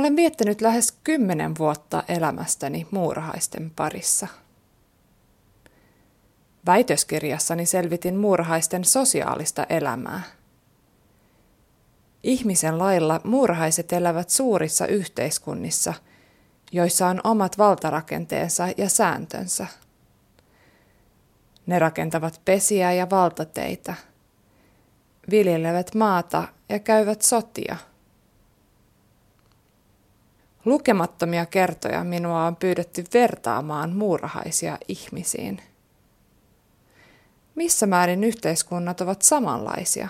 Olen viettänyt lähes kymmenen vuotta elämästäni muurahaisten parissa. Väitöskirjassani selvitin muurahaisten sosiaalista elämää. Ihmisen lailla muurahaiset elävät suurissa yhteiskunnissa, joissa on omat valtarakenteensa ja sääntönsä. Ne rakentavat pesiä ja valtateitä, viljelevät maata ja käyvät sotia – Lukemattomia kertoja minua on pyydetty vertaamaan muurahaisia ihmisiin. Missä määrin yhteiskunnat ovat samanlaisia?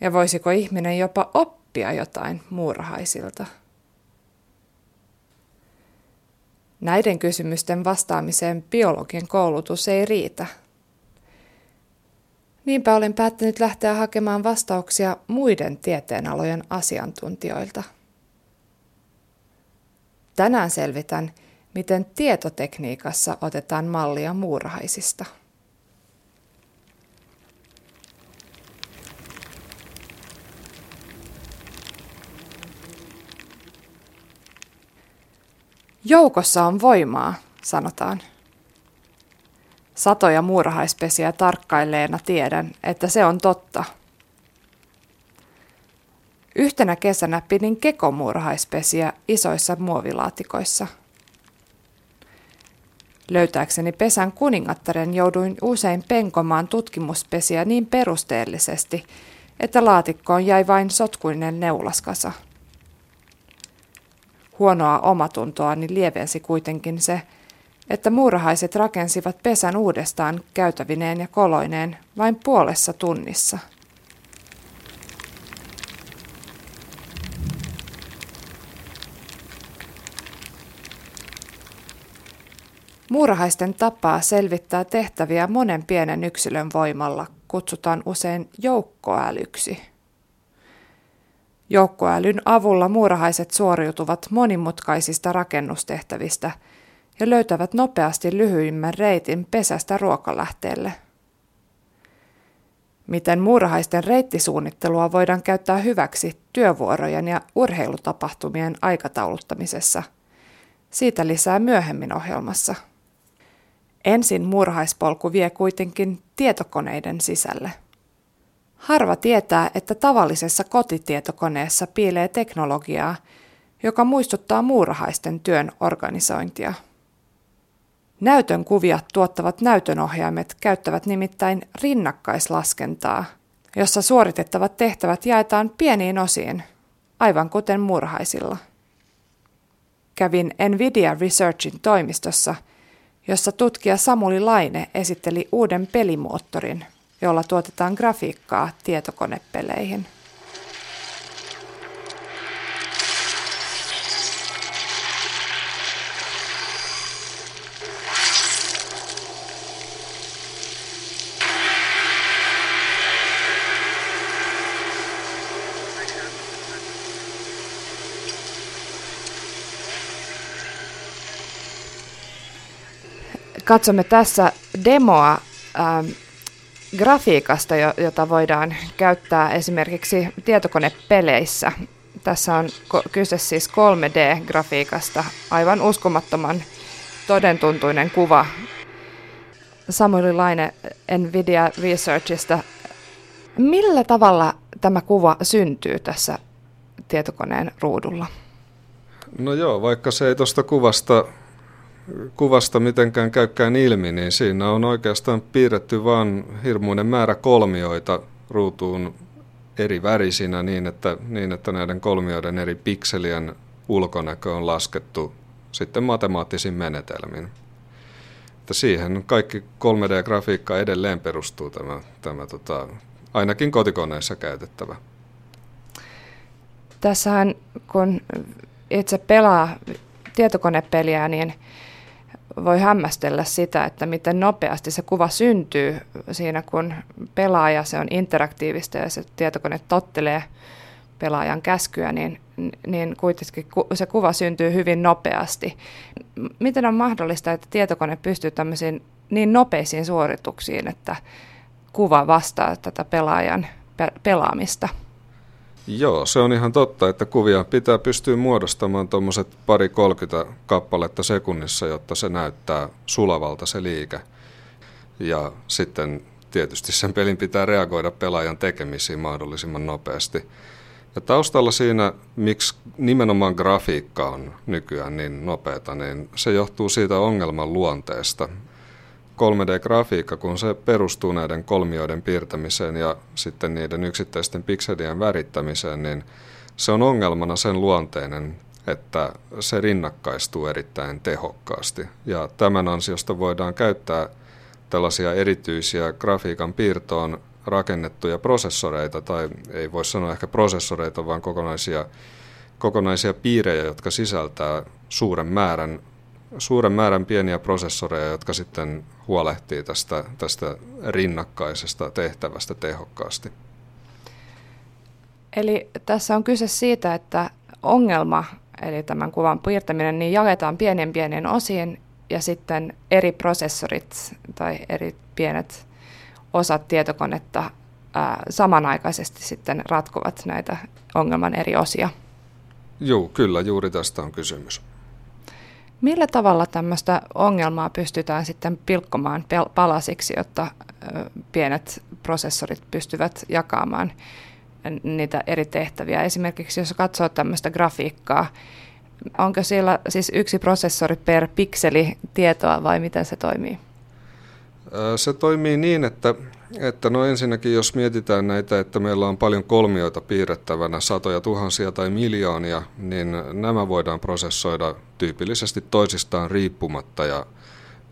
Ja voisiko ihminen jopa oppia jotain muurahaisilta? Näiden kysymysten vastaamiseen biologin koulutus ei riitä. Niinpä olen päättänyt lähteä hakemaan vastauksia muiden tieteenalojen asiantuntijoilta – Tänään selvitän, miten tietotekniikassa otetaan mallia muurahaisista. Joukossa on voimaa, sanotaan. Satoja muurahaispesiä tarkkailleena tiedän, että se on totta – Yhtenä kesänä pidin kekomuurahaispesiä isoissa muovilaatikoissa. Löytääkseni pesän kuningattaren jouduin usein penkomaan tutkimuspesiä niin perusteellisesti, että laatikkoon jäi vain sotkuinen neulaskasa. Huonoa omatuntoani lievensi kuitenkin se, että muurahaiset rakensivat pesän uudestaan käytävineen ja koloineen vain puolessa tunnissa – Muurahaisten tapaa selvittää tehtäviä monen pienen yksilön voimalla kutsutaan usein joukkoälyksi. Joukkoälyn avulla muurahaiset suoriutuvat monimutkaisista rakennustehtävistä ja löytävät nopeasti lyhyimmän reitin pesästä ruokalähteelle. Miten muurahaisten reittisuunnittelua voidaan käyttää hyväksi työvuorojen ja urheilutapahtumien aikatauluttamisessa? Siitä lisää myöhemmin ohjelmassa. Ensin murhaispolku vie kuitenkin tietokoneiden sisälle. Harva tietää, että tavallisessa kotitietokoneessa piilee teknologiaa, joka muistuttaa muurahaisten työn organisointia. Näytön kuvia tuottavat näytönohjaimet käyttävät nimittäin rinnakkaislaskentaa, jossa suoritettavat tehtävät jaetaan pieniin osiin, aivan kuten murhaisilla. Kävin Nvidia Researchin toimistossa – jossa tutkija Samuli Laine esitteli uuden pelimoottorin, jolla tuotetaan grafiikkaa tietokonepeleihin. Katsomme tässä demoa ähm, grafiikasta, jota voidaan käyttää esimerkiksi tietokonepeleissä. Tässä on kyse siis 3D-grafiikasta, aivan uskomattoman todentuntuinen kuva. Samueli Laine Nvidia Researchista. Millä tavalla tämä kuva syntyy tässä tietokoneen ruudulla? No joo, vaikka se ei tuosta kuvasta kuvasta mitenkään käykään ilmi, niin siinä on oikeastaan piirretty vain hirmuinen määrä kolmioita ruutuun eri värisinä niin, että, niin, että näiden kolmioiden eri pikselien ulkonäkö on laskettu sitten matemaattisin menetelmin. Että siihen kaikki 3D-grafiikka edelleen perustuu tämä, tämä tota, ainakin kotikoneissa käytettävä. Tässähän kun itse pelaa tietokonepeliä, niin voi hämmästellä sitä, että miten nopeasti se kuva syntyy siinä, kun pelaaja, se on interaktiivista ja se tietokone tottelee pelaajan käskyä, niin, niin kuitenkin se kuva syntyy hyvin nopeasti. Miten on mahdollista, että tietokone pystyy tämmöisiin niin nopeisiin suorituksiin, että kuva vastaa tätä pelaajan pe- pelaamista? Joo, se on ihan totta, että kuvia pitää pystyä muodostamaan tuommoiset pari 30 kappaletta sekunnissa, jotta se näyttää sulavalta se liike. Ja sitten tietysti sen pelin pitää reagoida pelaajan tekemisiin mahdollisimman nopeasti. Ja taustalla siinä, miksi nimenomaan grafiikka on nykyään niin nopeata, niin se johtuu siitä ongelman luonteesta. 3D-grafiikka, kun se perustuu näiden kolmioiden piirtämiseen ja sitten niiden yksittäisten pikselien värittämiseen, niin se on ongelmana sen luonteinen, että se rinnakkaistuu erittäin tehokkaasti. Ja tämän ansiosta voidaan käyttää tällaisia erityisiä grafiikan piirtoon rakennettuja prosessoreita, tai ei voi sanoa ehkä prosessoreita, vaan kokonaisia, kokonaisia piirejä, jotka sisältää suuren määrän, suuren määrän pieniä prosessoreja, jotka sitten huolehtii tästä, tästä rinnakkaisesta tehtävästä tehokkaasti. Eli tässä on kyse siitä, että ongelma, eli tämän kuvan piirtäminen, niin jaetaan pienen pienen osiin ja sitten eri prosessorit tai eri pienet osat tietokonetta ää, samanaikaisesti sitten ratkovat näitä ongelman eri osia. Joo, kyllä, juuri tästä on kysymys. Millä tavalla tämmöistä ongelmaa pystytään sitten pilkkomaan palasiksi, jotta pienet prosessorit pystyvät jakamaan niitä eri tehtäviä? Esimerkiksi jos katsoo tämmöistä grafiikkaa, onko siellä siis yksi prosessori per pikseli tietoa vai miten se toimii? Se toimii niin, että, että no ensinnäkin jos mietitään näitä, että meillä on paljon kolmioita piirrettävänä, satoja tuhansia tai miljoonia, niin nämä voidaan prosessoida tyypillisesti toisistaan riippumatta ja,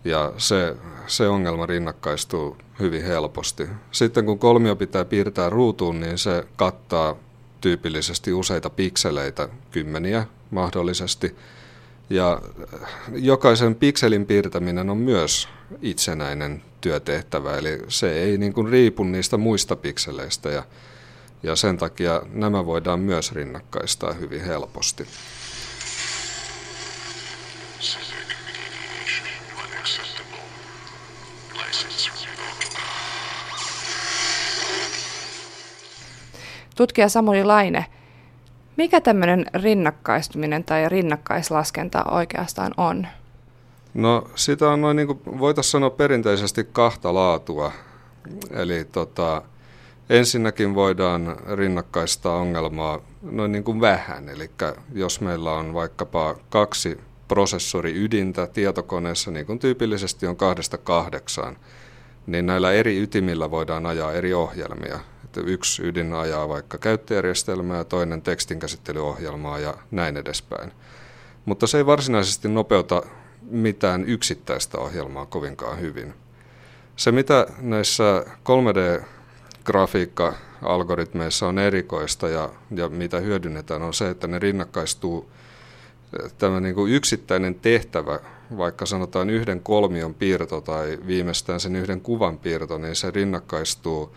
ja se, se ongelma rinnakkaistuu hyvin helposti. Sitten kun kolmio pitää piirtää ruutuun, niin se kattaa tyypillisesti useita pikseleitä, kymmeniä mahdollisesti. Ja jokaisen pikselin piirtäminen on myös itsenäinen työtehtävä, eli se ei niin kuin riipu niistä muista pikseleistä ja, ja sen takia nämä voidaan myös rinnakkaistaa hyvin helposti. Tutkija Samuli Laine, mikä tämmöinen rinnakkaistuminen tai rinnakkaislaskenta oikeastaan on? No sitä on noin niin kuin voitaisiin sanoa perinteisesti kahta laatua. Eli tota, ensinnäkin voidaan rinnakkaistaa ongelmaa noin niin kuin vähän. Eli jos meillä on vaikkapa kaksi prosessoriydintä tietokoneessa, niin kuin tyypillisesti on kahdesta kahdeksaan, niin näillä eri ytimillä voidaan ajaa eri ohjelmia. Että yksi ydin ajaa vaikka käyttöjärjestelmää, toinen tekstinkäsittelyohjelmaa ja näin edespäin. Mutta se ei varsinaisesti nopeuta mitään yksittäistä ohjelmaa kovinkaan hyvin. Se, mitä näissä 3D-grafiikka-algoritmeissa on erikoista ja, ja mitä hyödynnetään, on se, että ne rinnakkaistuu tämä niin kuin yksittäinen tehtävä, vaikka sanotaan yhden kolmion piirto tai viimeistään sen yhden kuvan piirto, niin se rinnakkaistuu,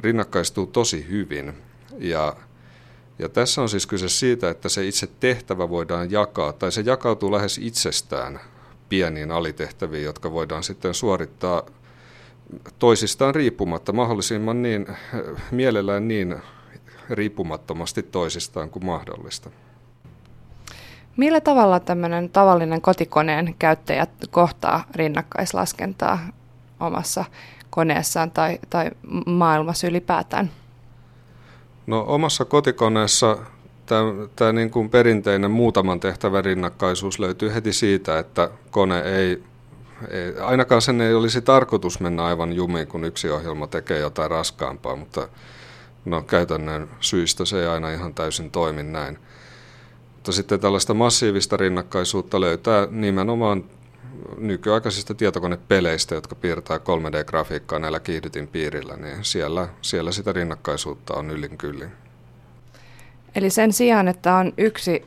rinnakkaistuu tosi hyvin. Ja ja tässä on siis kyse siitä, että se itse tehtävä voidaan jakaa, tai se jakautuu lähes itsestään pieniin alitehtäviin, jotka voidaan sitten suorittaa toisistaan riippumatta, mahdollisimman niin, mielellään niin riippumattomasti toisistaan kuin mahdollista. Millä tavalla tämmöinen tavallinen kotikoneen käyttäjä kohtaa rinnakkaislaskentaa omassa koneessaan tai, tai maailmassa ylipäätään? No omassa kotikoneessa tämä niin kuin perinteinen muutaman tehtävän rinnakkaisuus löytyy heti siitä, että kone ei, ei, ainakaan sen ei olisi tarkoitus mennä aivan jumiin, kun yksi ohjelma tekee jotain raskaampaa, mutta no, käytännön syistä se ei aina ihan täysin toimi näin. Mutta sitten tällaista massiivista rinnakkaisuutta löytää nimenomaan nykyaikaisista tietokonepeleistä, jotka piirtää 3D-grafiikkaa näillä kiihdytin piirillä, niin siellä, siellä sitä rinnakkaisuutta on yllin kyllin. Eli sen sijaan, että on yksi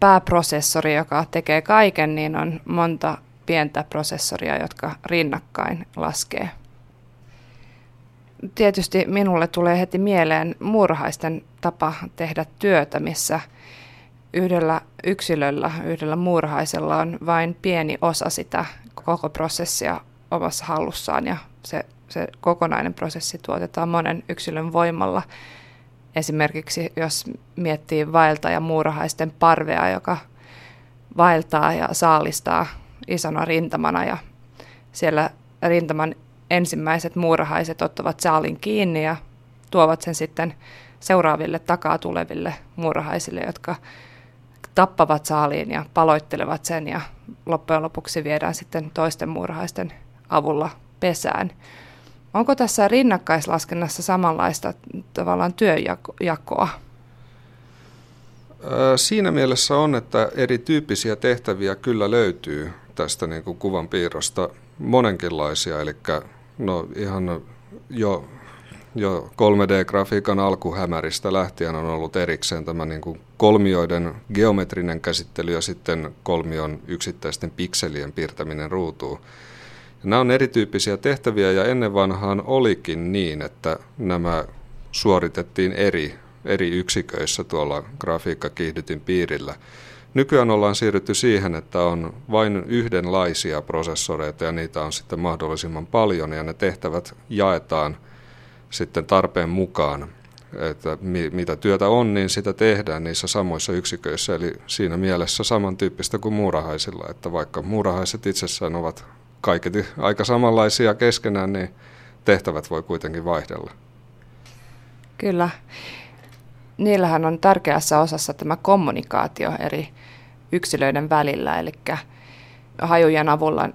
pääprosessori, joka tekee kaiken, niin on monta pientä prosessoria, jotka rinnakkain laskee. Tietysti minulle tulee heti mieleen muurahaisten tapa tehdä työtä, missä yhdellä yksilöllä, yhdellä muurahaisella on vain pieni osa sitä koko prosessia omassa hallussaan ja se, se kokonainen prosessi tuotetaan monen yksilön voimalla. Esimerkiksi jos miettii vaelta ja muurahaisten parvea, joka vaeltaa ja saalistaa isona rintamana ja siellä rintaman ensimmäiset muurahaiset ottavat saalin kiinni ja tuovat sen sitten seuraaville takaa tuleville muurahaisille, jotka tappavat saaliin ja paloittelevat sen ja loppujen lopuksi viedään sitten toisten muurahaisten avulla pesään. Onko tässä rinnakkaislaskennassa samanlaista tavallaan työjakoa? Siinä mielessä on, että erityyppisiä tehtäviä kyllä löytyy tästä niin kuin kuvan piirrosta monenkinlaisia, eli no ihan jo, jo 3D-grafiikan alkuhämäristä lähtien on ollut erikseen tämä niin kuin kolmioiden geometrinen käsittely ja sitten kolmion yksittäisten pikselien piirtäminen ruutuun. Nämä on erityyppisiä tehtäviä ja ennen vanhaan olikin niin, että nämä suoritettiin eri, eri yksiköissä tuolla grafiikkakiihdytin piirillä. Nykyään ollaan siirrytty siihen, että on vain yhdenlaisia prosessoreita ja niitä on sitten mahdollisimman paljon ja ne tehtävät jaetaan sitten tarpeen mukaan. Että mitä työtä on, niin sitä tehdään niissä samoissa yksiköissä. Eli siinä mielessä samantyyppistä kuin muurahaisilla, että vaikka muurahaiset itsessään ovat kaiketi aika samanlaisia keskenään, niin tehtävät voi kuitenkin vaihdella. Kyllä. Niillähän on tärkeässä osassa tämä kommunikaatio eri yksilöiden välillä, eli hajujen avulla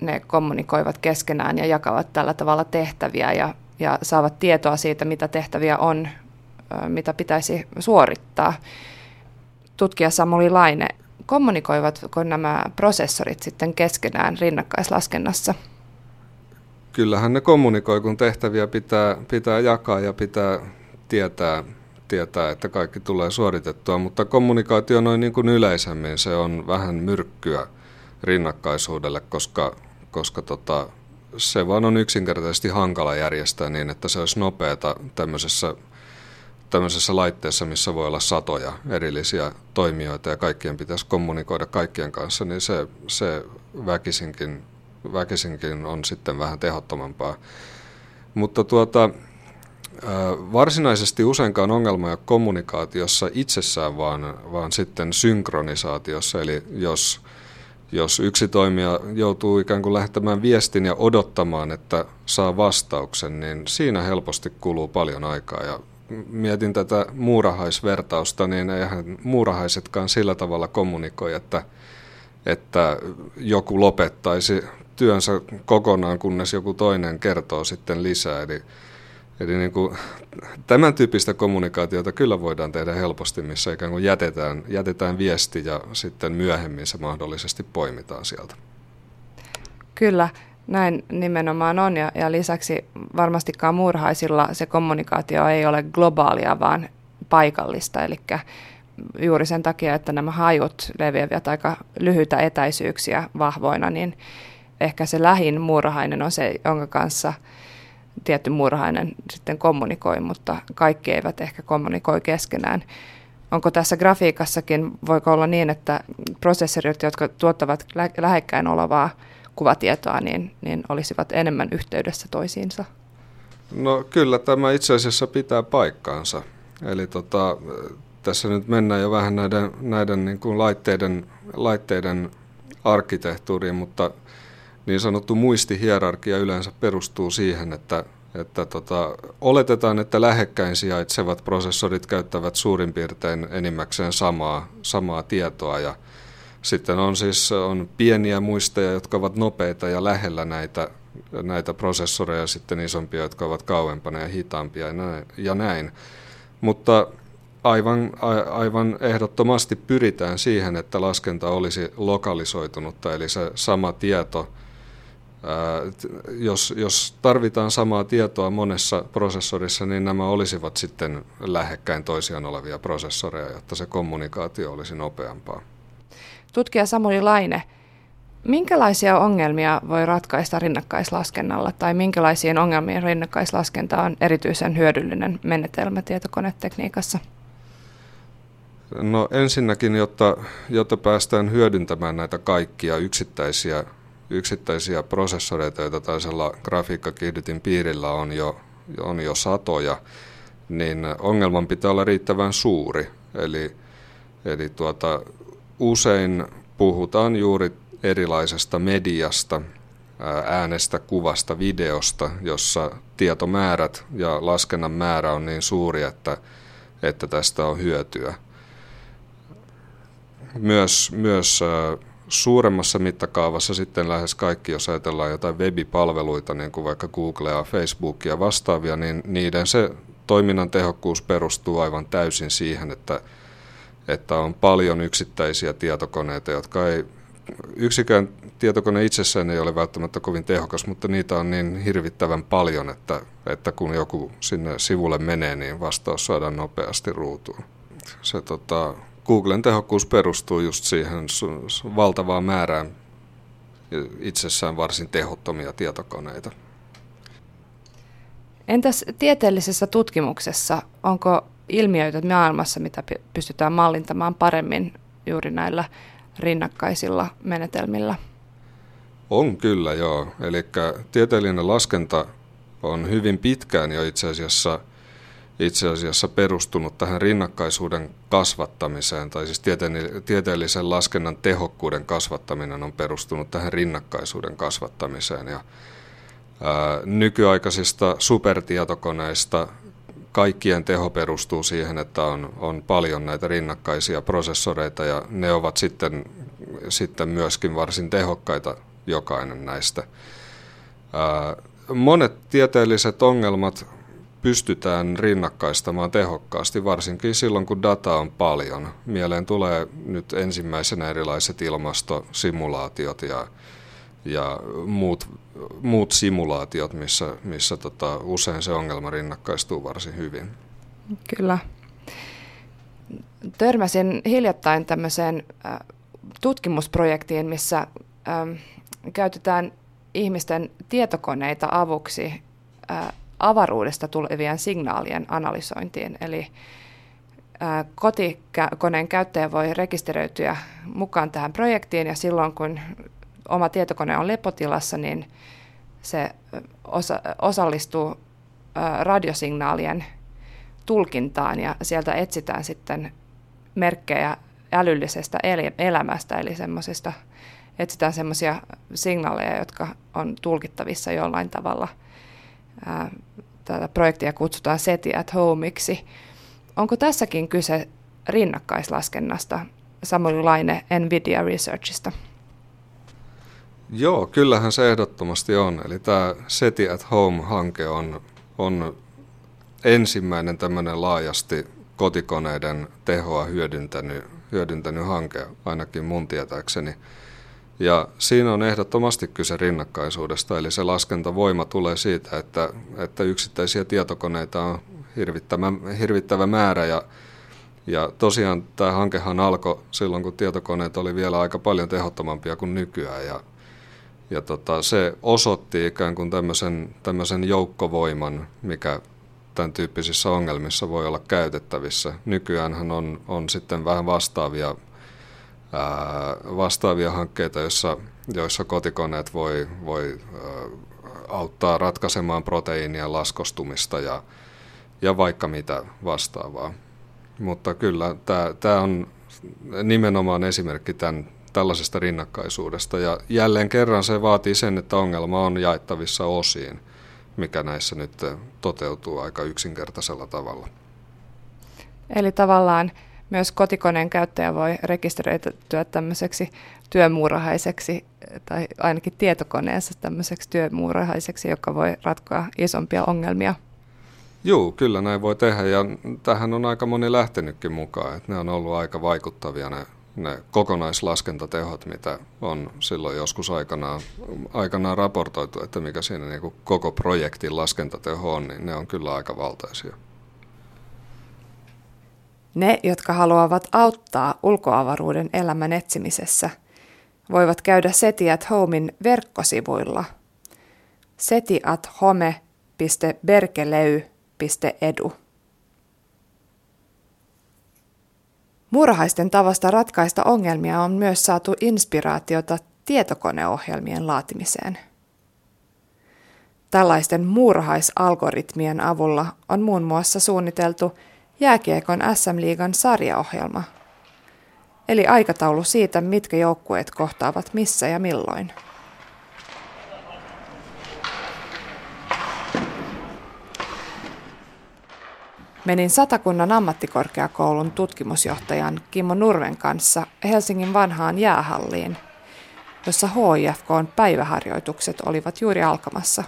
ne kommunikoivat keskenään ja jakavat tällä tavalla tehtäviä ja, ja saavat tietoa siitä, mitä tehtäviä on, mitä pitäisi suorittaa. Tutkija Samuli Laine kommunikoivatko nämä prosessorit sitten keskenään rinnakkaislaskennassa? Kyllähän ne kommunikoi, kun tehtäviä pitää, pitää jakaa ja pitää tietää, tietää, että kaikki tulee suoritettua, mutta kommunikaatio noin niin kuin yleisemmin, se on vähän myrkkyä rinnakkaisuudelle, koska, koska tota, se vaan on yksinkertaisesti hankala järjestää niin, että se olisi nopeata tämmöisessä tämmöisessä laitteessa, missä voi olla satoja erillisiä toimijoita ja kaikkien pitäisi kommunikoida kaikkien kanssa, niin se, se väkisinkin, väkisinkin on sitten vähän tehottomampaa. Mutta tuota, varsinaisesti useinkaan ongelma ole kommunikaatiossa itsessään, vaan, vaan sitten synkronisaatiossa, eli jos jos yksi toimija joutuu ikään kuin lähettämään viestin ja odottamaan, että saa vastauksen, niin siinä helposti kuluu paljon aikaa ja mietin tätä muurahaisvertausta, niin eihän muurahaisetkaan sillä tavalla kommunikoi, että, että joku lopettaisi työnsä kokonaan, kunnes joku toinen kertoo sitten lisää. Eli, eli niin kuin, tämän tyyppistä kommunikaatiota kyllä voidaan tehdä helposti, missä ikään kuin jätetään, jätetään viesti ja sitten myöhemmin se mahdollisesti poimitaan sieltä. Kyllä. Näin nimenomaan on ja, ja lisäksi varmastikaan muurhaisilla se kommunikaatio ei ole globaalia, vaan paikallista. Eli juuri sen takia, että nämä hajut leviävät aika lyhyitä etäisyyksiä vahvoina, niin ehkä se lähin muurahainen on se, jonka kanssa tietty muurahainen sitten kommunikoi, mutta kaikki eivät ehkä kommunikoi keskenään. Onko tässä grafiikassakin, voiko olla niin, että prosessorit, jotka tuottavat lähekkäin olevaa kuvatietoa, niin, niin olisivat enemmän yhteydessä toisiinsa? No kyllä tämä itse asiassa pitää paikkaansa. Eli tota, tässä nyt mennään jo vähän näiden, näiden niin kuin laitteiden, laitteiden arkkitehtuuriin, mutta niin sanottu muistihierarkia yleensä perustuu siihen, että, että tota, oletetaan, että lähekkäin sijaitsevat prosessorit käyttävät suurin piirtein enimmäkseen samaa, samaa tietoa ja sitten on siis on pieniä muisteja, jotka ovat nopeita ja lähellä näitä, näitä prosessoreja, sitten isompia, jotka ovat kauempana ja hitaampia ja näin. Ja näin. Mutta aivan, aivan ehdottomasti pyritään siihen, että laskenta olisi lokalisoitunutta, eli se sama tieto, jos, jos tarvitaan samaa tietoa monessa prosessorissa, niin nämä olisivat sitten lähekkäin toisiaan olevia prosessoreja, jotta se kommunikaatio olisi nopeampaa. Tutkija Samuli Laine, minkälaisia ongelmia voi ratkaista rinnakkaislaskennalla tai minkälaisiin ongelmiin rinnakkaislaskenta on erityisen hyödyllinen menetelmä tietokonetekniikassa? No ensinnäkin, jotta, jotta päästään hyödyntämään näitä kaikkia yksittäisiä, yksittäisiä prosessoreita, joita taisella grafiikkakiihdytin piirillä on jo, on jo satoja, niin ongelman pitää olla riittävän suuri. Eli, eli tuota, usein puhutaan juuri erilaisesta mediasta, äänestä, kuvasta, videosta, jossa tietomäärät ja laskennan määrä on niin suuri, että, että tästä on hyötyä. Myös, myös suuremmassa mittakaavassa sitten lähes kaikki, jos ajatellaan jotain webipalveluita, niin kuin vaikka Googlea, Facebookia vastaavia, niin niiden se toiminnan tehokkuus perustuu aivan täysin siihen, että, että on paljon yksittäisiä tietokoneita, jotka ei, yksikään tietokone itsessään ei ole välttämättä kovin tehokas, mutta niitä on niin hirvittävän paljon, että, että kun joku sinne sivulle menee, niin vastaus saadaan nopeasti ruutuun. Se tota, Googlen tehokkuus perustuu just siihen valtavaan määrään itsessään varsin tehottomia tietokoneita. Entäs tieteellisessä tutkimuksessa, onko ilmiöitä maailmassa, mitä pystytään mallintamaan paremmin juuri näillä rinnakkaisilla menetelmillä? On kyllä, joo. Eli tieteellinen laskenta on hyvin pitkään jo itse asiassa, itse asiassa perustunut tähän rinnakkaisuuden kasvattamiseen, tai siis tieteellisen laskennan tehokkuuden kasvattaminen on perustunut tähän rinnakkaisuuden kasvattamiseen. Ja nykyaikaisista supertietokoneista kaikkien teho perustuu siihen, että on, on paljon näitä rinnakkaisia prosessoreita ja ne ovat sitten, sitten myöskin varsin tehokkaita jokainen näistä. Monet tieteelliset ongelmat pystytään rinnakkaistamaan tehokkaasti, varsinkin silloin kun data on paljon. Mieleen tulee nyt ensimmäisenä erilaiset ilmastosimulaatiot ja, ja muut muut simulaatiot, missä, missä tota, usein se ongelma rinnakkaistuu varsin hyvin. Kyllä. Törmäsin hiljattain tämmöiseen tutkimusprojektiin, missä käytetään ihmisten tietokoneita avuksi avaruudesta tulevien signaalien analysointiin. Eli kotikoneen käyttäjä voi rekisteröityä mukaan tähän projektiin ja silloin kun oma tietokone on lepotilassa, niin se osa, osallistuu radiosignaalien tulkintaan ja sieltä etsitään sitten merkkejä älyllisestä elämästä, eli semmoisista, etsitään semmoisia signaaleja, jotka on tulkittavissa jollain tavalla. Tätä projektia kutsutaan SETI at Homeiksi. Onko tässäkin kyse rinnakkaislaskennasta? Samuli Laine Nvidia Researchista. Joo, kyllähän se ehdottomasti on. Eli tämä SETI at Home-hanke on, on ensimmäinen tämmöinen laajasti kotikoneiden tehoa hyödyntänyt, hyödyntänyt hanke, ainakin mun tietääkseni. Ja siinä on ehdottomasti kyse rinnakkaisuudesta, eli se laskentavoima tulee siitä, että, että yksittäisiä tietokoneita on hirvittävä, hirvittävä määrä ja ja tosiaan tämä hankehan alkoi silloin, kun tietokoneet oli vielä aika paljon tehottomampia kuin nykyään. Ja ja tota, se osoitti ikään kuin tämmöisen, tämmöisen joukkovoiman, mikä tämän tyyppisissä ongelmissa voi olla käytettävissä. Nykyään on, on sitten vähän vastaavia, vastaavia hankkeita, joissa, joissa kotikoneet voi, voi auttaa ratkaisemaan proteiinien laskostumista ja, ja vaikka mitä vastaavaa. Mutta kyllä tämä on nimenomaan esimerkki tämän, tällaisesta rinnakkaisuudesta. Ja jälleen kerran se vaatii sen, että ongelma on jaettavissa osiin, mikä näissä nyt toteutuu aika yksinkertaisella tavalla. Eli tavallaan myös kotikoneen käyttäjä voi rekisteröityä tämmöiseksi työmuurahaiseksi tai ainakin tietokoneessa tämmöiseksi työmuurahaiseksi, joka voi ratkoa isompia ongelmia. Joo, kyllä näin voi tehdä ja tähän on aika moni lähtenytkin mukaan, että ne on ollut aika vaikuttavia ne ne kokonaislaskentatehot, mitä on silloin joskus aikanaan, aikanaan raportoitu, että mikä siinä niin koko projektin laskentateho on, niin ne on kyllä aika valtaisia. Ne, jotka haluavat auttaa ulkoavaruuden elämän etsimisessä, voivat käydä SETI at Homein verkkosivuilla setiathome.berkeley.edu. Muurahaisten tavasta ratkaista ongelmia on myös saatu inspiraatiota tietokoneohjelmien laatimiseen. Tällaisten muurahaisalgoritmien avulla on muun muassa suunniteltu jääkiekon SM-liigan sarjaohjelma, eli aikataulu siitä, mitkä joukkueet kohtaavat missä ja milloin. Menin Satakunnan ammattikorkeakoulun tutkimusjohtajan Kimmo Nurven kanssa Helsingin vanhaan jäähalliin, jossa HIFKn päiväharjoitukset olivat juuri alkamassa.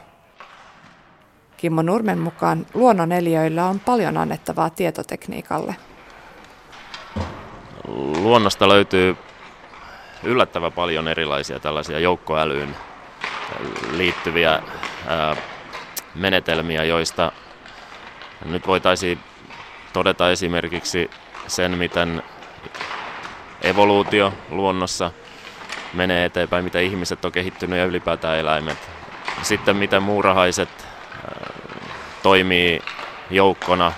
Kimmo Nurmen mukaan luonnoneliöillä on paljon annettavaa tietotekniikalle. Luonnosta löytyy yllättävän paljon erilaisia tällaisia joukkoälyyn liittyviä menetelmiä, joista nyt voitaisiin todeta esimerkiksi sen, miten evoluutio luonnossa menee eteenpäin, mitä ihmiset on kehittynyt ja ylipäätään eläimet. Sitten miten muurahaiset toimii joukkona.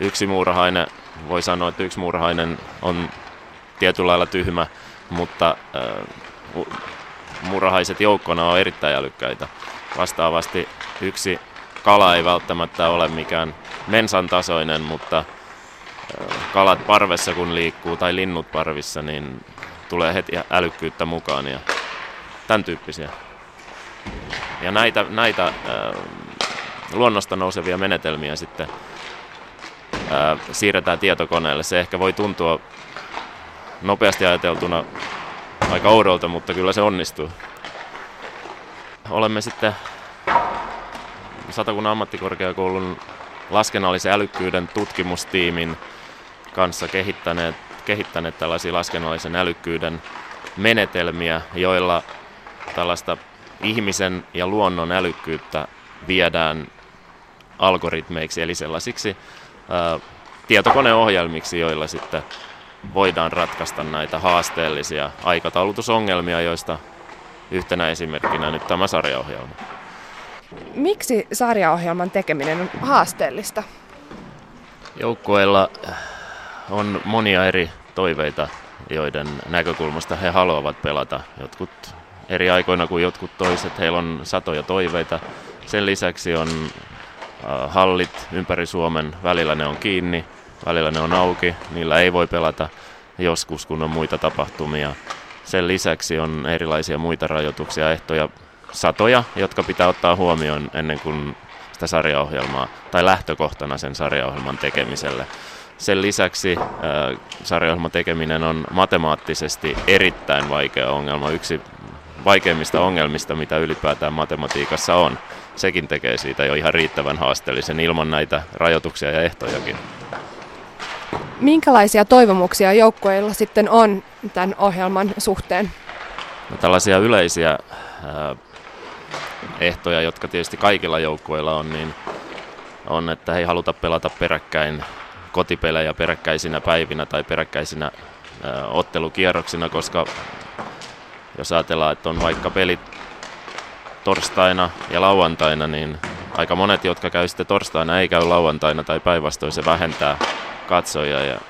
Yksi muurahainen, voi sanoa, että yksi muurahainen on tietyllä lailla tyhmä, mutta muurahaiset joukkona on erittäin älykkäitä. Vastaavasti yksi kala ei välttämättä ole mikään mensan tasoinen, mutta kalat parvessa kun liikkuu tai linnut parvissa, niin tulee heti älykkyyttä mukaan ja tämän tyyppisiä. Ja näitä, näitä äh, luonnosta nousevia menetelmiä sitten äh, siirretään tietokoneelle. Se ehkä voi tuntua nopeasti ajateltuna aika oudolta, mutta kyllä se onnistuu. Olemme sitten Satakunnan ammattikorkeakoulun laskennallisen älykkyyden tutkimustiimin kanssa kehittäneet, kehittäneet tällaisia laskennallisen älykkyyden menetelmiä, joilla tällaista ihmisen ja luonnon älykkyyttä viedään algoritmeiksi, eli sellaisiksi ää, tietokoneohjelmiksi, joilla sitten voidaan ratkaista näitä haasteellisia aikataulutusongelmia, joista yhtenä esimerkkinä nyt tämä sarjaohjelma. Miksi sarjaohjelman tekeminen on haasteellista? Joukkueilla on monia eri toiveita, joiden näkökulmasta he haluavat pelata. Jotkut eri aikoina kuin jotkut toiset, heillä on satoja toiveita. Sen lisäksi on äh, hallit ympäri Suomen, välillä ne on kiinni, välillä ne on auki, niillä ei voi pelata joskus, kun on muita tapahtumia. Sen lisäksi on erilaisia muita rajoituksia, ehtoja, satoja, jotka pitää ottaa huomioon ennen kuin sitä sarjaohjelmaa, tai lähtökohtana sen sarjaohjelman tekemiselle. Sen lisäksi äh, sarjaohjelman tekeminen on matemaattisesti erittäin vaikea ongelma, yksi vaikeimmista ongelmista, mitä ylipäätään matematiikassa on. Sekin tekee siitä jo ihan riittävän haasteellisen ilman näitä rajoituksia ja ehtojakin. Minkälaisia toivomuksia joukkueilla sitten on tämän ohjelman suhteen? No, tällaisia yleisiä äh, ehtoja, jotka tietysti kaikilla joukkueilla on, niin on, että he ei haluta pelata peräkkäin kotipelejä peräkkäisinä päivinä tai peräkkäisinä äh, ottelukierroksina, koska jos ajatellaan, että on vaikka pelit torstaina ja lauantaina, niin aika monet, jotka käy sitten torstaina, ei käy lauantaina tai päinvastoin, se vähentää katsoja ja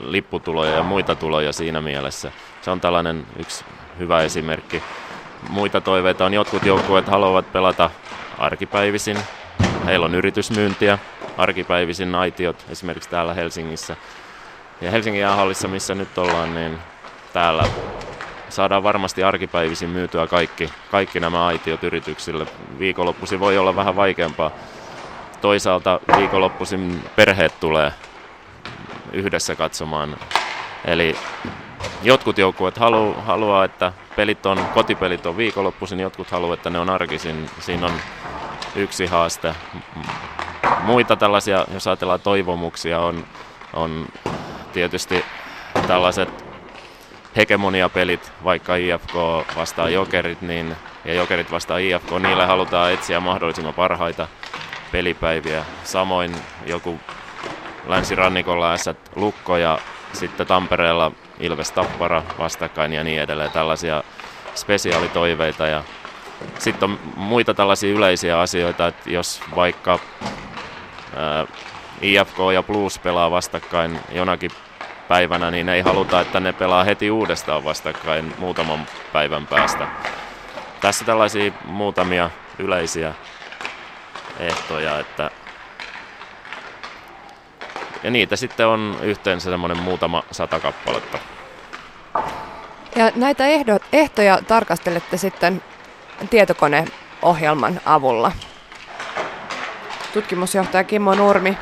lipputuloja ja muita tuloja siinä mielessä. Se on tällainen yksi hyvä esimerkki. Muita toiveita on, jotkut joukkueet haluavat pelata arkipäivisin. Heillä on yritysmyyntiä, arkipäivisin aitiot, esimerkiksi täällä Helsingissä. Ja Helsingin jäähallissa, missä nyt ollaan, niin täällä saadaan varmasti arkipäivisin myytyä kaikki, kaikki nämä aitiot yrityksille. Viikonloppuisin voi olla vähän vaikeampaa. Toisaalta viikonloppuisin perheet tulee yhdessä katsomaan. Eli jotkut joukkueet halu, haluaa, että pelit on, kotipelit on viikonloppuisin, jotkut haluaa, että ne on arkisin. Siinä on yksi haaste. Muita tällaisia, jos ajatellaan toivomuksia, on, on tietysti tällaiset hegemoniapelit, vaikka IFK vastaa Jokerit, niin, ja Jokerit vastaa IFK, niille halutaan etsiä mahdollisimman parhaita pelipäiviä. Samoin joku länsirannikolla S Lukko ja sitten Tampereella Ilves Tappara vastakkain ja niin edelleen. Tällaisia spesiaalitoiveita ja sitten on muita tällaisia yleisiä asioita, että jos vaikka ää, IFK ja Blues pelaa vastakkain jonakin päivänä, niin ei haluta, että ne pelaa heti uudestaan vastakkain muutaman päivän päästä. Tässä tällaisia muutamia yleisiä ehtoja, että ja niitä sitten on yhteensä semmoinen muutama sata kappaletta. Ja näitä ehdot, ehtoja tarkastelette sitten tietokoneohjelman avulla. Tutkimusjohtaja Kimmo Nurmi,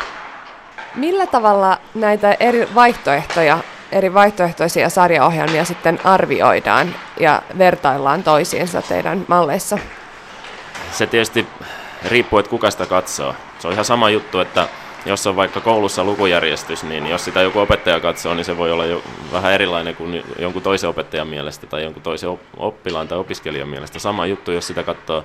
millä tavalla näitä eri vaihtoehtoja, eri vaihtoehtoisia sarjaohjelmia sitten arvioidaan ja vertaillaan toisiinsa teidän malleissa? Se tietysti riippuu, että kuka sitä katsoo. Se on ihan sama juttu, että jos on vaikka koulussa lukujärjestys, niin jos sitä joku opettaja katsoo, niin se voi olla jo vähän erilainen kuin jonkun toisen opettajan mielestä tai jonkun toisen oppilaan tai opiskelijan mielestä. Sama juttu, jos sitä katsoo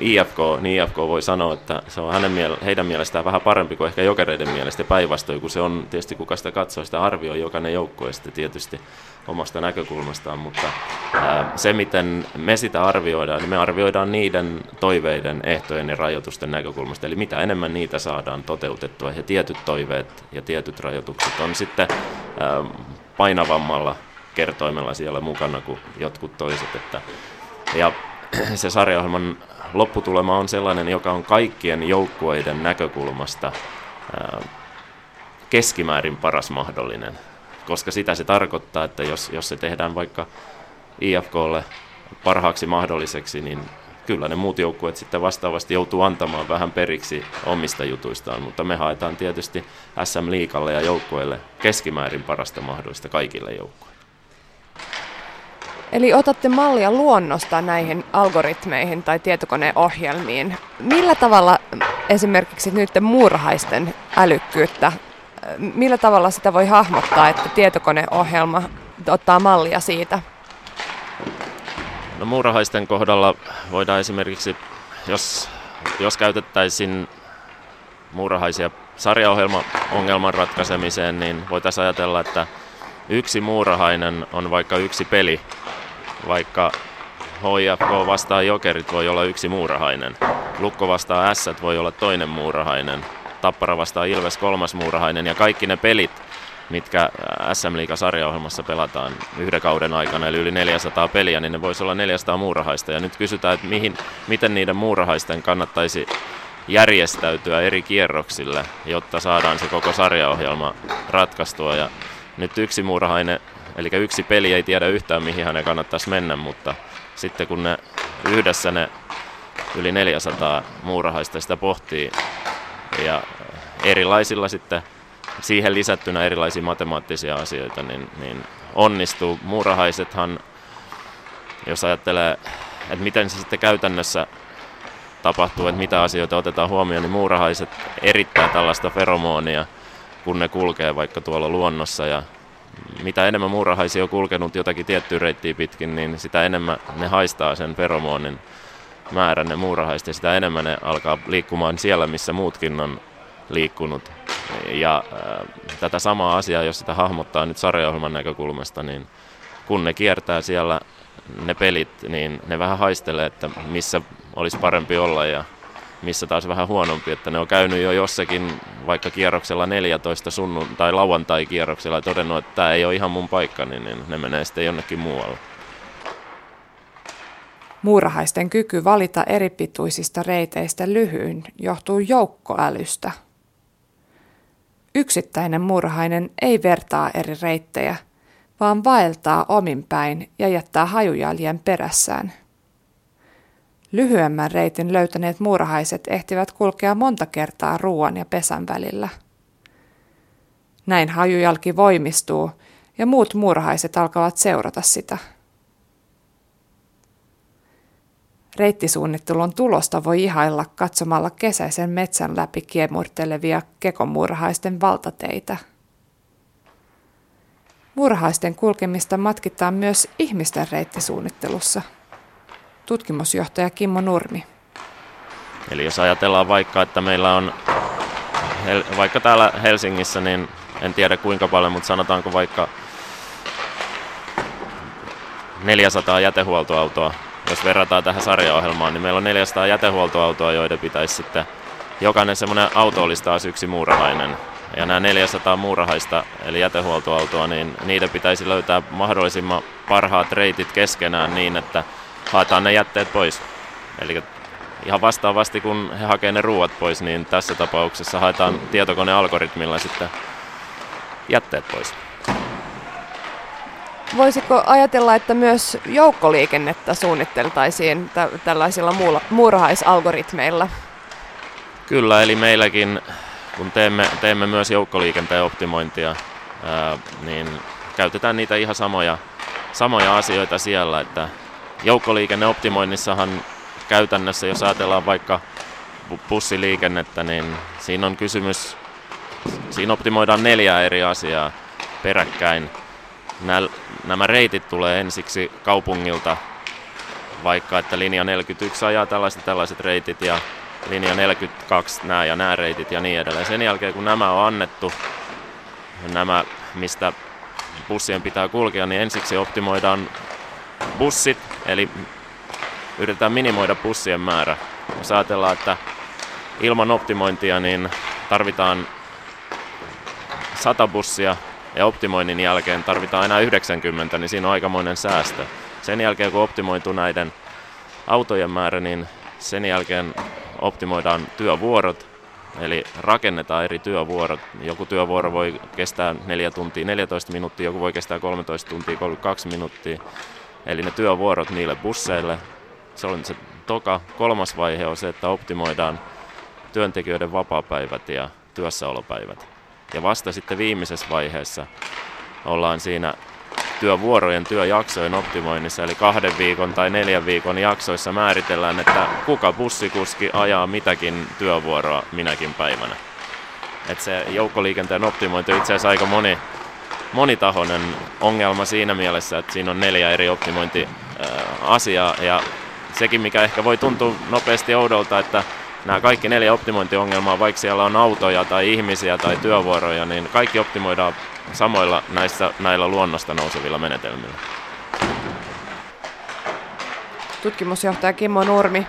IFK, niin IFK voi sanoa, että se on hänen miele- heidän mielestään vähän parempi kuin ehkä jokereiden mielestä. Päinvastoin, kun se on tietysti kuka sitä katsoo, sitä arvioi jokainen joukkue sitten tietysti omasta näkökulmastaan, mutta ää, se miten me sitä arvioidaan, niin me arvioidaan niiden toiveiden, ehtojen ja rajoitusten näkökulmasta, eli mitä enemmän niitä saadaan toteutettua ja tietyt toiveet ja tietyt rajoitukset on sitten ää, painavammalla kertoimella siellä mukana kuin jotkut toiset, että ja se sarjaohjelman lopputulema on sellainen, joka on kaikkien joukkueiden näkökulmasta keskimäärin paras mahdollinen. Koska sitä se tarkoittaa, että jos, jos se tehdään vaikka IFKlle parhaaksi mahdolliseksi, niin kyllä ne muut joukkueet sitten vastaavasti joutuu antamaan vähän periksi omista jutuistaan, mutta me haetaan tietysti SM Liikalle ja joukkueille keskimäärin parasta mahdollista kaikille joukkueille. Eli otatte mallia luonnosta näihin algoritmeihin tai tietokoneohjelmiin. Millä tavalla esimerkiksi nyt muurahaisten älykkyyttä, millä tavalla sitä voi hahmottaa, että tietokoneohjelma ottaa mallia siitä? No muurahaisten kohdalla voidaan esimerkiksi, jos, jos käytettäisiin muurahaisia sarjaohjelma-ongelman ratkaisemiseen, niin voitaisiin ajatella, että yksi muurahainen on vaikka yksi peli, vaikka HIFK vastaa Jokerit voi olla yksi muurahainen. Lukko vastaa S voi olla toinen muurahainen. Tappara vastaa Ilves kolmas muurahainen ja kaikki ne pelit, mitkä SM Liiga sarjaohjelmassa pelataan yhden kauden aikana, eli yli 400 peliä, niin ne voisi olla 400 muurahaista. Ja nyt kysytään, että mihin, miten niiden muurahaisten kannattaisi järjestäytyä eri kierroksille, jotta saadaan se koko sarjaohjelma ratkaistua. Ja nyt yksi muurahainen Eli yksi peli ei tiedä yhtään mihin hänen kannattaisi mennä, mutta sitten kun ne yhdessä ne yli 400 muurahaista sitä pohtii ja erilaisilla sitten siihen lisättynä erilaisia matemaattisia asioita, niin, niin onnistuu. Muurahaisethan, jos ajattelee, että miten se sitten käytännössä tapahtuu, että mitä asioita otetaan huomioon, niin muurahaiset erittää tällaista feromonia, kun ne kulkee vaikka tuolla luonnossa ja mitä enemmän muurahaisia on kulkenut jotakin tiettyä reittiä pitkin, niin sitä enemmän ne haistaa sen feromonin määrän ne muurahaiset ja sitä enemmän ne alkaa liikkumaan siellä, missä muutkin on liikkunut. Ja äh, tätä samaa asiaa, jos sitä hahmottaa nyt sarjaohjelman näkökulmasta, niin kun ne kiertää siellä ne pelit, niin ne vähän haistelee, että missä olisi parempi olla ja missä taas vähän huonompi, että ne on käynyt jo jossakin vaikka kierroksella 14 sunnun tai lauantai-kierroksella ja todennut, että tämä ei ole ihan mun paikka, niin, niin ne menee sitten jonnekin muualle. Muurahaisten kyky valita eri pituisista reiteistä lyhyin johtuu joukkoälystä. Yksittäinen muurahainen ei vertaa eri reittejä, vaan vaeltaa omin päin ja jättää hajujäljen perässään – Lyhyemmän reitin löytäneet muurahaiset ehtivät kulkea monta kertaa ruoan ja pesän välillä. Näin hajujalki voimistuu ja muut muurahaiset alkavat seurata sitä. Reittisuunnittelun tulosta voi ihailla katsomalla kesäisen metsän läpi kiemurtelevia kekomuurahaisten valtateitä. Muurahaisten kulkemista matkitaan myös ihmisten reittisuunnittelussa – tutkimusjohtaja Kimmo Nurmi. Eli jos ajatellaan vaikka, että meillä on vaikka täällä Helsingissä, niin en tiedä kuinka paljon, mutta sanotaanko vaikka 400 jätehuoltoautoa, jos verrataan tähän sarjaohjelmaan, niin meillä on 400 jätehuoltoautoa, joiden pitäisi sitten, jokainen semmoinen auto olisi taas yksi muurahainen. Ja nämä 400 muurahaista, eli jätehuoltoautoa, niin niiden pitäisi löytää mahdollisimman parhaat reitit keskenään niin, että haetaan ne jätteet pois. Eli ihan vastaavasti kun he hakevat ne ruuat pois, niin tässä tapauksessa haetaan tietokonealgoritmilla sitten jätteet pois. Voisiko ajatella, että myös joukkoliikennettä suunnitteltaisiin tä- tällaisilla muurahaisalgoritmeilla? Kyllä, eli meilläkin, kun teemme, teemme myös joukkoliikenteen optimointia, ää, niin käytetään niitä ihan samoja, samoja asioita siellä, että joukkoliikenneoptimoinnissahan käytännössä, jos ajatellaan vaikka bussiliikennettä, niin siinä on kysymys, siinä optimoidaan neljää eri asiaa peräkkäin. Nämä reitit tulee ensiksi kaupungilta, vaikka että linja 41 ajaa tällaiset tällaiset reitit ja linja 42 nämä ja nämä reitit ja niin edelleen. Sen jälkeen kun nämä on annettu, nämä mistä bussien pitää kulkea, niin ensiksi optimoidaan bussit, eli yritetään minimoida bussien määrä. Jos ajatellaan, että ilman optimointia niin tarvitaan 100 bussia ja optimoinnin jälkeen tarvitaan enää 90, niin siinä on aikamoinen säästö. Sen jälkeen kun optimoituu näiden autojen määrä, niin sen jälkeen optimoidaan työvuorot, eli rakennetaan eri työvuorot. Joku työvuoro voi kestää 4 tuntia 14 minuuttia, joku voi kestää 13 tuntia 32 minuuttia. Eli ne työvuorot niille busseille. Se on se toka. Kolmas vaihe on se, että optimoidaan työntekijöiden vapaapäivät ja työssäolopäivät. Ja vasta sitten viimeisessä vaiheessa ollaan siinä työvuorojen, työjaksojen optimoinnissa, eli kahden viikon tai neljän viikon jaksoissa määritellään, että kuka bussikuski ajaa mitäkin työvuoroa minäkin päivänä. Et se joukkoliikenteen optimointi on itse asiassa aika moni, monitahoinen ongelma siinä mielessä, että siinä on neljä eri optimointiasiaa ja sekin, mikä ehkä voi tuntua nopeasti oudolta, että nämä kaikki neljä optimointiongelmaa, vaikka siellä on autoja tai ihmisiä tai työvuoroja, niin kaikki optimoidaan samoilla näissä, näillä luonnosta nousevilla menetelmillä. Tutkimusjohtaja Kimmo Nurmi,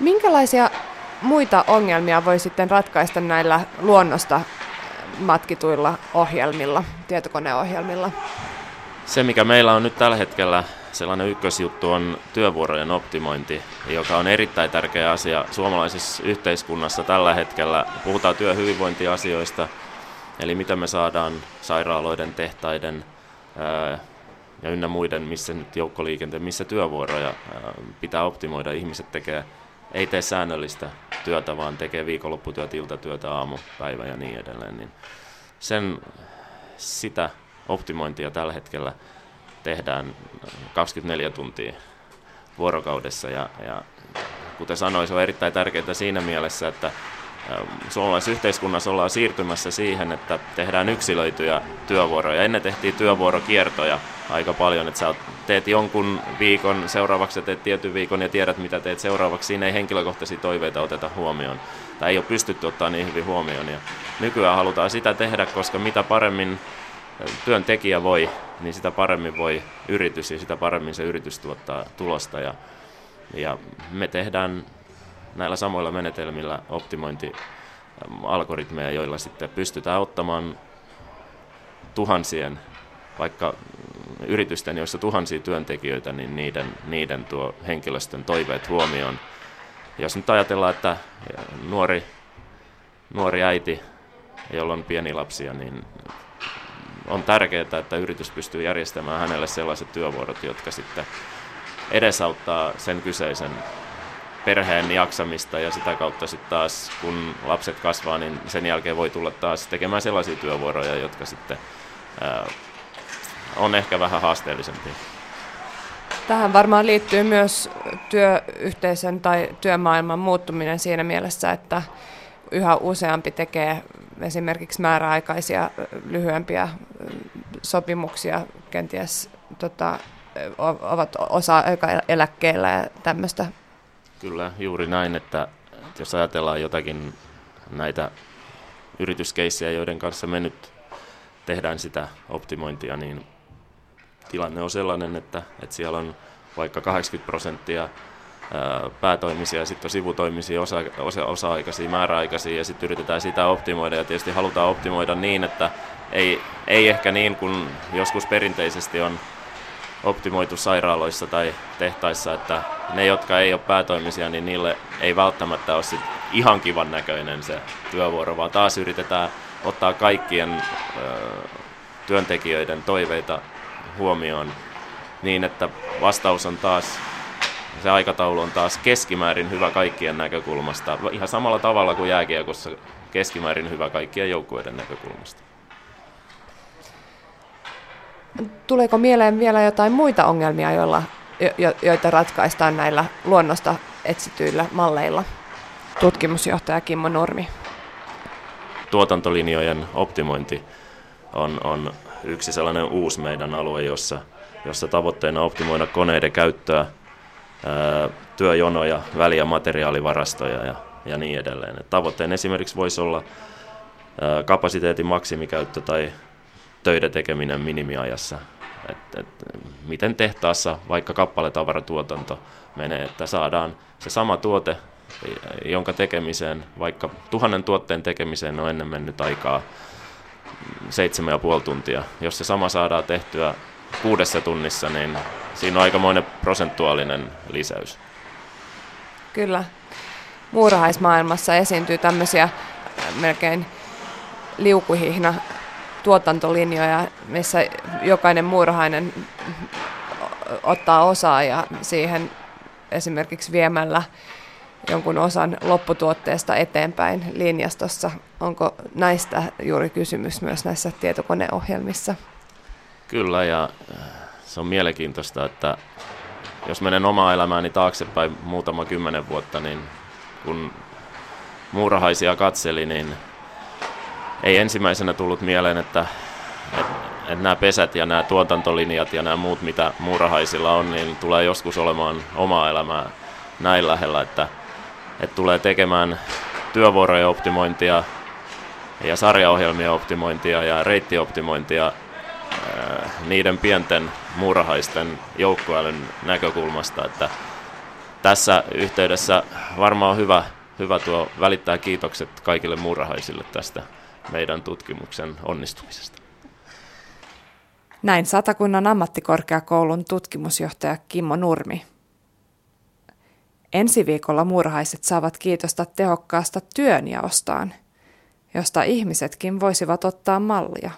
minkälaisia muita ongelmia voi sitten ratkaista näillä luonnosta matkituilla ohjelmilla, tietokoneohjelmilla? Se, mikä meillä on nyt tällä hetkellä sellainen ykkösjuttu on työvuorojen optimointi, joka on erittäin tärkeä asia suomalaisessa yhteiskunnassa tällä hetkellä. Puhutaan työhyvinvointiasioista, eli mitä me saadaan sairaaloiden, tehtaiden ää, ja ynnä muiden, missä nyt joukkoliikenteen, missä työvuoroja ää, pitää optimoida. Ihmiset tekee, ei tee säännöllistä työtä, vaan tekee viikonlopputyötä, iltatyötä, aamupäivä ja niin edelleen. Niin sen, sitä optimointia tällä hetkellä tehdään 24 tuntia vuorokaudessa ja, ja kuten sanoin, se on erittäin tärkeää siinä mielessä, että suomalaisessa yhteiskunnassa ollaan siirtymässä siihen, että tehdään yksilöityjä työvuoroja. Ennen tehtiin työvuorokiertoja aika paljon, että sä teet jonkun viikon, seuraavaksi teet tietyn viikon ja tiedät mitä teet seuraavaksi. Siinä ei henkilökohtaisia toiveita oteta huomioon tai ei ole pystytty ottaa niin hyvin huomioon. Ja nykyään halutaan sitä tehdä, koska mitä paremmin työntekijä voi, niin sitä paremmin voi yritys ja sitä paremmin se yritys tuottaa tulosta. Ja, ja me tehdään näillä samoilla menetelmillä optimointialgoritmeja, joilla sitten pystytään ottamaan tuhansien, vaikka yritysten, joissa tuhansia työntekijöitä, niin niiden, niiden tuo henkilöstön toiveet huomioon. Jos nyt ajatellaan, että nuori, nuori äiti, jolla on pieni lapsia, niin on tärkeää, että yritys pystyy järjestämään hänelle sellaiset työvuorot, jotka sitten edesauttaa sen kyseisen perheen jaksamista ja sitä kautta sitten taas kun lapset kasvaa, niin sen jälkeen voi tulla taas tekemään sellaisia työvuoroja, jotka sitten ää, on ehkä vähän haasteellisempia. Tähän varmaan liittyy myös työyhteisön tai työmaailman muuttuminen siinä mielessä, että yhä useampi tekee esimerkiksi määräaikaisia lyhyempiä sopimuksia, kenties tota, ovat osa-eläkkeellä ja tämmöistä. Kyllä, juuri näin, että, jos ajatellaan jotakin näitä yrityskeissejä, joiden kanssa me nyt tehdään sitä optimointia, niin tilanne on sellainen, että, että siellä on vaikka 80 prosenttia päätoimisia sitten on sivutoimisia, osa, osa, osa-aikaisia, määräaikaisia ja sitten yritetään sitä optimoida. Ja tietysti halutaan optimoida niin, että ei, ei ehkä niin kuin joskus perinteisesti on optimoitu sairaaloissa tai tehtaissa, että ne, jotka ei ole päätoimisia, niin niille ei välttämättä ole sit ihan kivan näköinen se työvuoro, vaan taas yritetään ottaa kaikkien ö, työntekijöiden toiveita huomioon niin, että vastaus on taas, se aikataulu on taas keskimäärin hyvä kaikkien näkökulmasta, ihan samalla tavalla kuin jääkiekossa keskimäärin hyvä kaikkien joukkueiden näkökulmasta. Tuleeko mieleen vielä jotain muita ongelmia, joilla, jo, joita ratkaistaan näillä luonnosta etsityillä malleilla? Tutkimusjohtaja Kimmo Nurmi. Tuotantolinjojen optimointi on, on yksi sellainen uusi meidän alue, jossa, jossa tavoitteena optimoida koneiden käyttöä, ää, työjonoja, väliä materiaalivarastoja ja, ja niin edelleen. Tavoitteen esimerkiksi voisi olla kapasiteetin maksimikäyttö tai töiden tekeminen minimiajassa. Et, et, miten tehtaassa vaikka kappaletavaratuotanto menee, että saadaan se sama tuote, jonka tekemiseen, vaikka tuhannen tuotteen tekemiseen on ennen mennyt aikaa seitsemän ja puoli tuntia. Jos se sama saadaan tehtyä kuudessa tunnissa, niin siinä on aikamoinen prosentuaalinen lisäys. Kyllä. Muurahaismaailmassa esiintyy tämmöisiä melkein liukuhihna tuotantolinjoja, missä jokainen muurahainen ottaa osaa ja siihen esimerkiksi viemällä jonkun osan lopputuotteesta eteenpäin linjastossa. Onko näistä juuri kysymys myös näissä tietokoneohjelmissa? Kyllä ja äh, se on mielenkiintoista, että jos menen omaa elämääni taaksepäin muutama kymmenen vuotta, niin kun muurahaisia katseli, niin ei ensimmäisenä tullut mieleen, että, että, että nämä pesät ja nämä tuotantolinjat ja nämä muut, mitä muurahaisilla on, niin tulee joskus olemaan omaa elämää näin lähellä, että, että tulee tekemään työvuorojen optimointia ja sarjaohjelmien optimointia ja reittioptimointia niiden pienten muurahaisten joukkueiden näkökulmasta, että tässä yhteydessä varmaan on hyvä, hyvä tuo välittää kiitokset kaikille muurahaisille tästä meidän tutkimuksen onnistumisesta. Näin Satakunnan ammattikorkeakoulun tutkimusjohtaja Kimmo Nurmi. Ensi viikolla muurahaiset saavat kiitosta tehokkaasta työnjaostaan, josta ihmisetkin voisivat ottaa mallia.